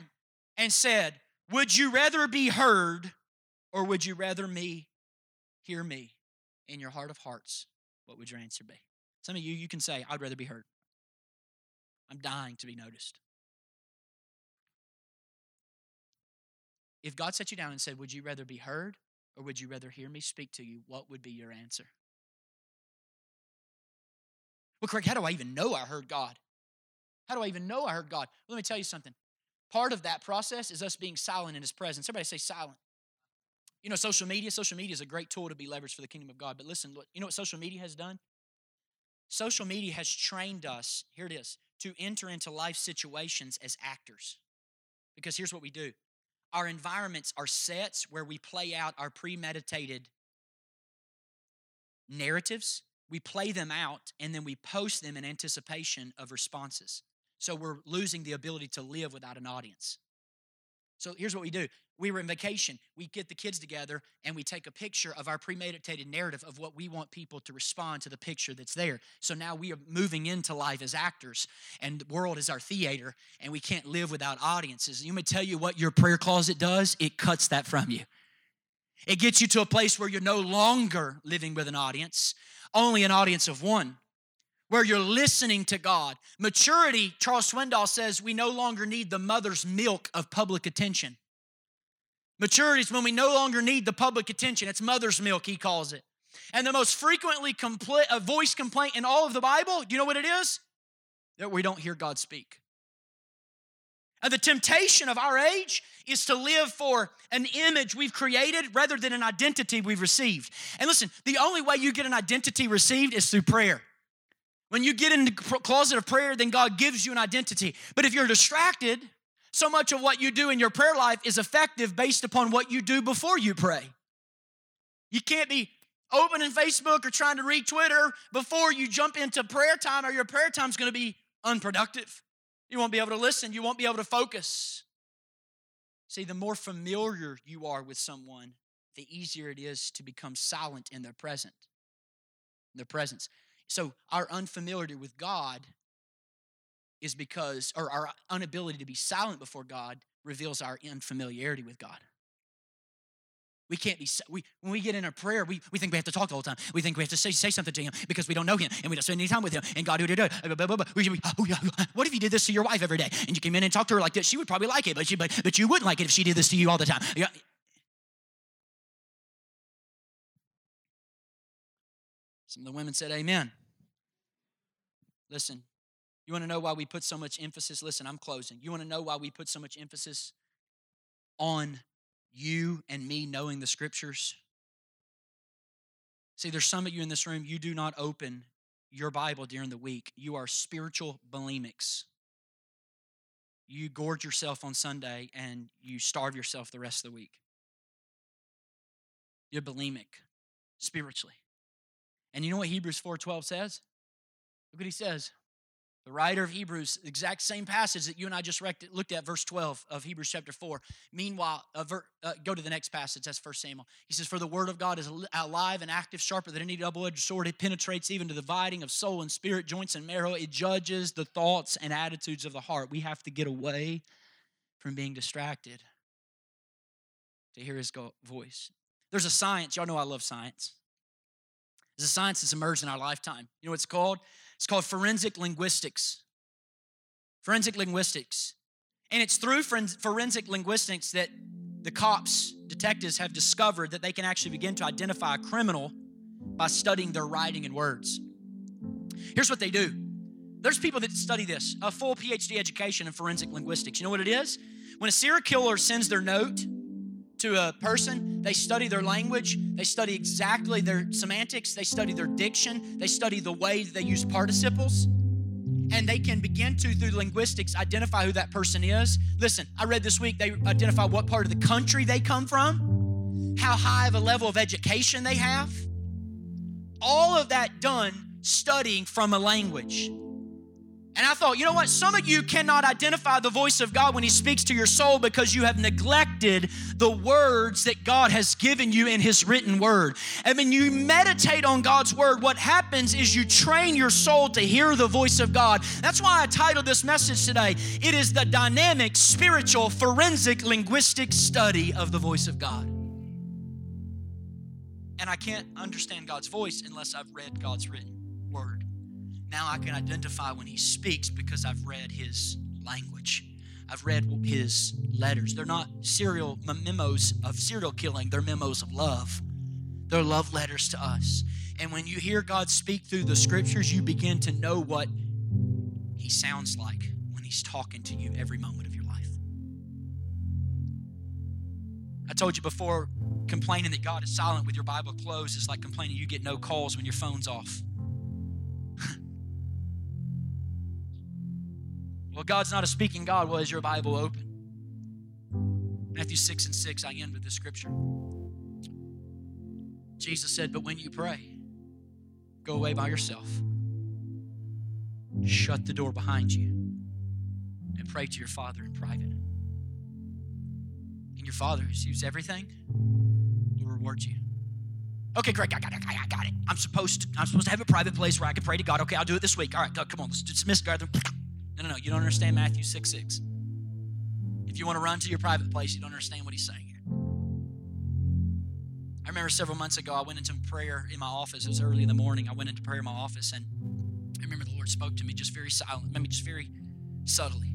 and said, would you rather be heard or would you rather me hear me in your heart of hearts? What would your answer be? Some of you, you can say, I'd rather be heard. I'm dying to be noticed. If God set you down and said, Would you rather be heard or would you rather hear me speak to you? What would be your answer? Well, Craig, how do I even know I heard God? How do I even know I heard God? Let me tell you something. Part of that process is us being silent in His presence. Everybody say silent. You know, social media, social media is a great tool to be leveraged for the kingdom of God. But listen, you know what social media has done? Social media has trained us, here it is, to enter into life situations as actors. Because here's what we do our environments are sets where we play out our premeditated narratives, we play them out, and then we post them in anticipation of responses. So we're losing the ability to live without an audience. So here's what we do. We were in vacation. We get the kids together and we take a picture of our premeditated narrative of what we want people to respond to the picture that's there. So now we are moving into life as actors and the world is our theater and we can't live without audiences. You may tell you what your prayer closet does, it cuts that from you. It gets you to a place where you're no longer living with an audience, only an audience of one where you're listening to God. Maturity, Charles Swindoll says, we no longer need the mother's milk of public attention. Maturity is when we no longer need the public attention. It's mother's milk, he calls it. And the most frequently a voice complaint in all of the Bible, you know what it is? That we don't hear God speak. And the temptation of our age is to live for an image we've created rather than an identity we've received. And listen, the only way you get an identity received is through prayer. When you get in the closet of prayer, then God gives you an identity. But if you're distracted, so much of what you do in your prayer life is effective based upon what you do before you pray. You can't be opening Facebook or trying to read Twitter before you jump into prayer time, or your prayer time is going to be unproductive. You won't be able to listen, you won't be able to focus. See, the more familiar you are with someone, the easier it is to become silent in their present. In their presence. So our unfamiliarity with God is because, or our inability to be silent before God reveals our unfamiliarity with God. We can't be, we, when we get in a prayer, we, we think we have to talk the whole time. We think we have to say, say something to him because we don't know him and we don't spend any time with him. And God, what if you did this to your wife every day and you came in and talked to her like this? She would probably like it, but, she, but, but you wouldn't like it if she did this to you all the time. Some of the women said, Amen. Listen, you want to know why we put so much emphasis? Listen, I'm closing. You want to know why we put so much emphasis on you and me knowing the scriptures? See, there's some of you in this room, you do not open your Bible during the week. You are spiritual bulimics. You gorge yourself on Sunday and you starve yourself the rest of the week. You're bulimic spiritually. And you know what Hebrews 4:12 says? Look what he says. The writer of Hebrews, exact same passage that you and I just looked at, verse 12 of Hebrews chapter 4. Meanwhile, uh, ver, uh, go to the next passage, that's 1 Samuel. He says, For the word of God is alive and active, sharper than any double edged sword. It penetrates even to the dividing of soul and spirit, joints and marrow. It judges the thoughts and attitudes of the heart. We have to get away from being distracted to hear his voice. There's a science, y'all know I love science. There's a science that's emerged in our lifetime. You know what it's called? It's called forensic linguistics. Forensic linguistics. And it's through forensic linguistics that the cops, detectives have discovered that they can actually begin to identify a criminal by studying their writing and words. Here's what they do there's people that study this a full PhD education in forensic linguistics. You know what it is? When a serial killer sends their note to a person, they study their language, they study exactly their semantics, they study their diction, they study the way they use participles. and they can begin to, through linguistics, identify who that person is. Listen, I read this week they identify what part of the country they come from, how high of a level of education they have. All of that done studying from a language. And I thought, you know what? Some of you cannot identify the voice of God when He speaks to your soul because you have neglected the words that God has given you in His written word. And when you meditate on God's word, what happens is you train your soul to hear the voice of God. That's why I titled this message today It is the dynamic, spiritual, forensic, linguistic study of the voice of God. And I can't understand God's voice unless I've read God's written word. Now I can identify when he speaks because I've read his language. I've read his letters. They're not serial memos of serial killing, they're memos of love. They're love letters to us. And when you hear God speak through the scriptures, you begin to know what he sounds like when he's talking to you every moment of your life. I told you before, complaining that God is silent with your Bible closed is like complaining you get no calls when your phone's off. Well, God's not a speaking God. Well, is your Bible open? Matthew 6 and 6, I end with this scripture. Jesus said, But when you pray, go away by yourself, shut the door behind you, and pray to your Father in private. And your Father, who sees everything, will reward you. Okay, great. I got it. I got it. I'm supposed to. I'm supposed to have a private place where I can pray to God. Okay, I'll do it this week. All right, come on. Let's dismiss God. No, no, no. You don't understand Matthew 6 6. If you want to run to your private place, you don't understand what he's saying here. I remember several months ago, I went into prayer in my office. It was early in the morning. I went into prayer in my office, and I remember the Lord spoke to me just very silent, mean, just very subtly.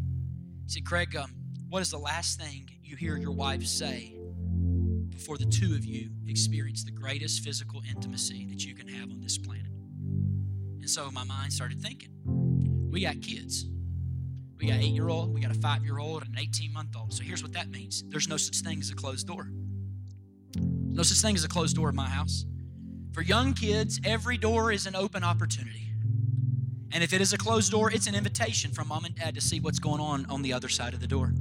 He said, Craig, um, what is the last thing you hear your wife say before the two of you experience the greatest physical intimacy that you can have on this planet? And so my mind started thinking, we got kids. We got eight year old, we got a five year old, and an 18 month old. So here's what that means there's no such thing as a closed door. No such thing as a closed door in my house. For young kids, every door is an open opportunity. And if it is a closed door, it's an invitation from mom and dad to see what's going on on the other side of the door.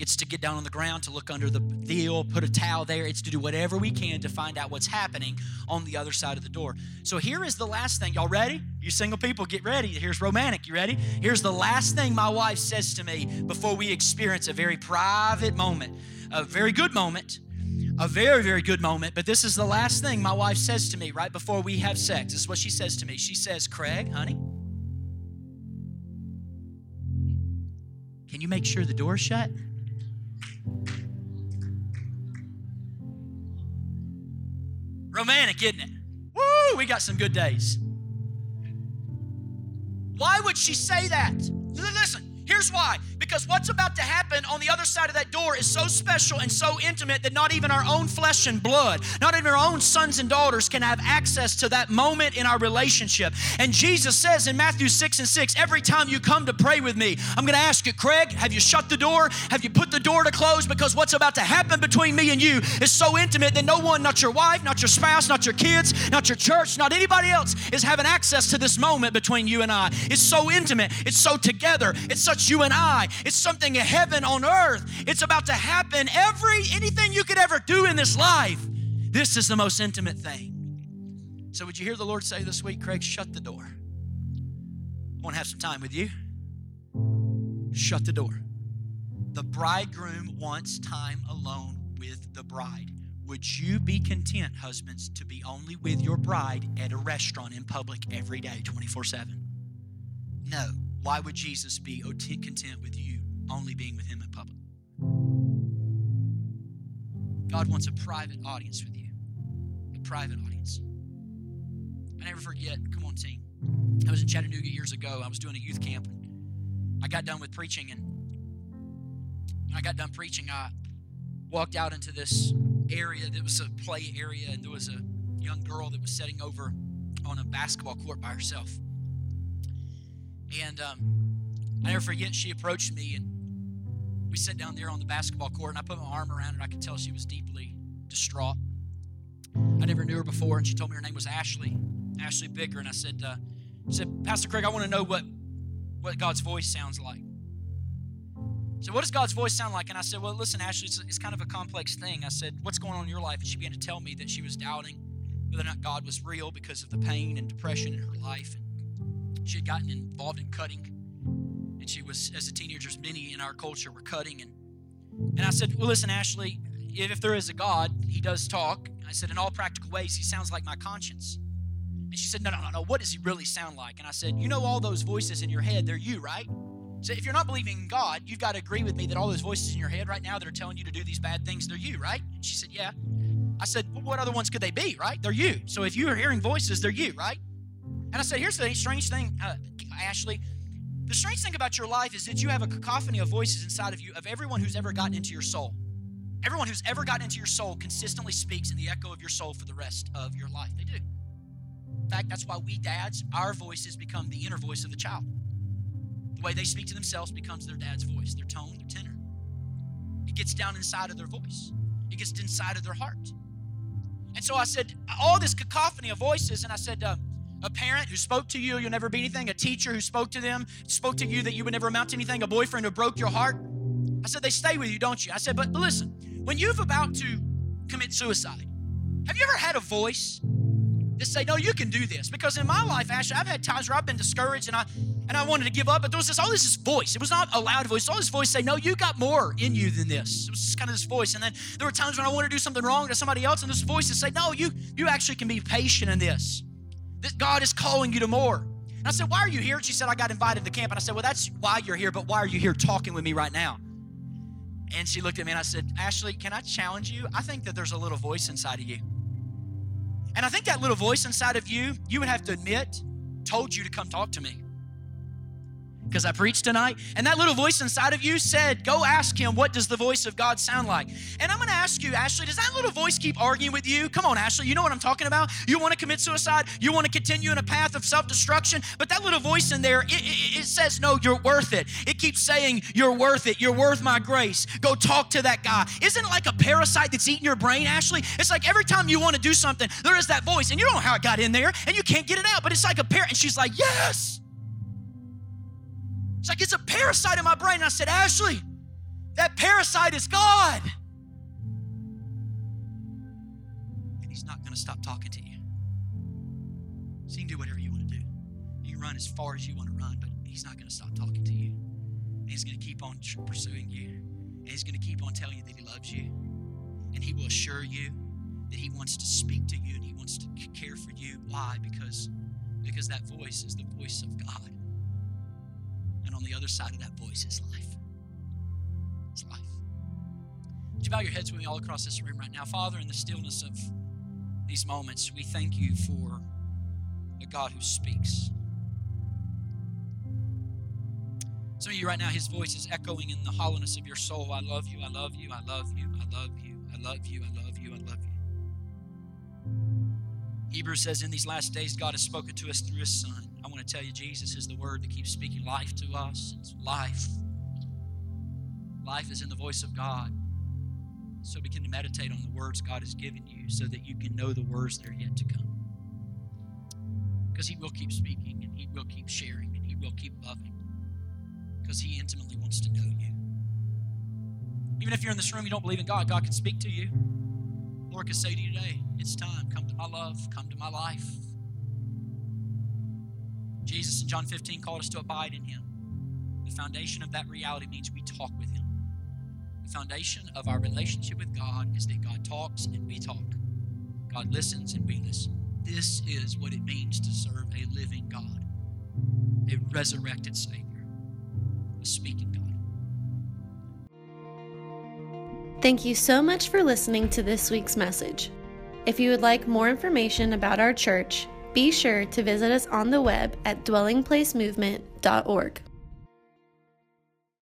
It's to get down on the ground, to look under the deal, put a towel there. It's to do whatever we can to find out what's happening on the other side of the door. So here is the last thing. Y'all ready? You single people, get ready. Here's romantic. You ready? Here's the last thing my wife says to me before we experience a very private moment, a very good moment, a very, very good moment. But this is the last thing my wife says to me right before we have sex. This is what she says to me. She says, Craig, honey, can you make sure the door's shut? Romantic, isn't it? Woo, we got some good days. Why would she say that? Listen, Here's why because what's about to happen on the other side of that door is so special and so intimate that not even our own flesh and blood, not even our own sons and daughters can have access to that moment in our relationship. And Jesus says in Matthew 6 and 6, every time you come to pray with me, I'm going to ask you, Craig, have you shut the door? Have you put the door to close? Because what's about to happen between me and you is so intimate that no one, not your wife, not your spouse, not your kids, not your church, not anybody else is having access to this moment between you and I. It's so intimate, it's so together, it's such you and I. It's something in heaven on earth. It's about to happen. Every anything you could ever do in this life, this is the most intimate thing. So, would you hear the Lord say this week, Craig, shut the door? I want to have some time with you. Shut the door. The bridegroom wants time alone with the bride. Would you be content, husbands, to be only with your bride at a restaurant in public every day, 24 7? No. Why would Jesus be content with you only being with him in public? God wants a private audience with you, a private audience. I never forget, come on, team. I was in Chattanooga years ago. I was doing a youth camp. I got done with preaching, and when I got done preaching, I walked out into this area that was a play area, and there was a young girl that was sitting over on a basketball court by herself. And um, I never forget, she approached me and we sat down there on the basketball court and I put my arm around her. And I could tell she was deeply distraught. I never knew her before, and she told me her name was Ashley, Ashley Bicker. And I said, uh, said, Pastor Craig, I want to know what what God's voice sounds like. So, what does God's voice sound like? And I said, Well, listen, Ashley, it's, it's kind of a complex thing. I said, What's going on in your life? And she began to tell me that she was doubting whether or not God was real because of the pain and depression in her life. And she had gotten involved in cutting. And she was, as a teenager, as many in our culture were cutting. And, and I said, Well, listen, Ashley, if there is a God, he does talk. I said, In all practical ways, he sounds like my conscience. And she said, No, no, no, no. What does he really sound like? And I said, You know, all those voices in your head, they're you, right? So if you're not believing in God, you've got to agree with me that all those voices in your head right now that are telling you to do these bad things, they're you, right? And she said, Yeah. I said, Well, what other ones could they be, right? They're you. So if you are hearing voices, they're you, right? And I said, Here's the strange thing, uh, Ashley. The strange thing about your life is that you have a cacophony of voices inside of you of everyone who's ever gotten into your soul. Everyone who's ever gotten into your soul consistently speaks in the echo of your soul for the rest of your life. They do. In fact, that's why we dads, our voices become the inner voice of the child. The way they speak to themselves becomes their dad's voice, their tone, their tenor. It gets down inside of their voice, it gets inside of their heart. And so I said, all this cacophony of voices, and I said, uh, a parent who spoke to you, you'll never be anything, a teacher who spoke to them, spoke to you that you would never amount to anything, a boyfriend who broke your heart. I said, they stay with you, don't you? I said, but, listen, when you've about to commit suicide, have you ever had a voice that say, no, you can do this? Because in my life, Ashley, I've had times where I've been discouraged and I and I wanted to give up, but there was this all this voice. It was not a loud voice. All this voice say, no, you got more in you than this. It was just kind of this voice. And then there were times when I wanted to do something wrong to somebody else, and this voice would say, no, you you actually can be patient in this. God is calling you to more. And I said, why are you here? She said, I got invited to camp. And I said, well, that's why you're here, but why are you here talking with me right now? And she looked at me and I said, Ashley, can I challenge you? I think that there's a little voice inside of you. And I think that little voice inside of you, you would have to admit, told you to come talk to me because I preached tonight. And that little voice inside of you said, Go ask him, what does the voice of God sound like? And I'm going to ask you, Ashley, does that little voice keep arguing with you? Come on, Ashley, you know what I'm talking about? You want to commit suicide? You want to continue in a path of self destruction? But that little voice in there, it, it, it, says, No, you're worth it. It keeps saying, You're worth it. You're worth my grace. Go talk to that guy. Isn't it like a parasite that's eating your brain, Ashley? It's like every time you want to do something, there is that voice, and you don't know how it got in there, and you can't get it out, but it's like a parrot. And she's like, Yes. It's like it's a parasite in my brain. And I said, Ashley, that parasite is God. And He's not going to stop talking to you. So you can do whatever you want to do. You can run as far as you want to run, but He's not going to stop talking to you. And He's going to keep on pursuing you. And He's going to keep on telling you that He loves you. And He will assure you that He wants to speak to you and He wants to care for you. Why? Because, because that voice is the voice of God. On the other side of that voice is life. It's life. Would you bow your heads with me all across this room right now? Father, in the stillness of these moments, we thank you for a God who speaks. Some of you right now, his voice is echoing in the hollowness of your soul. I love you, I love you, I love you, I love you, I love you, I love you, I love you. Hebrews says, In these last days, God has spoken to us through his Son. Want to tell you, Jesus is the word that keeps speaking life to us. It's life. Life is in the voice of God. So begin to meditate on the words God has given you so that you can know the words that are yet to come. Because He will keep speaking and He will keep sharing and He will keep loving. Because He intimately wants to know you. Even if you're in this room, you don't believe in God, God can speak to you. Lord can say to you today, it's time. Come to my love. Come to my life. Jesus in John 15 called us to abide in him. The foundation of that reality means we talk with him. The foundation of our relationship with God is that God talks and we talk. God listens and we listen. This is what it means to serve a living God, a resurrected Savior, a speaking God. Thank you so much for listening to this week's message. If you would like more information about our church, be sure to visit us on the web at dwellingplacemovement.org.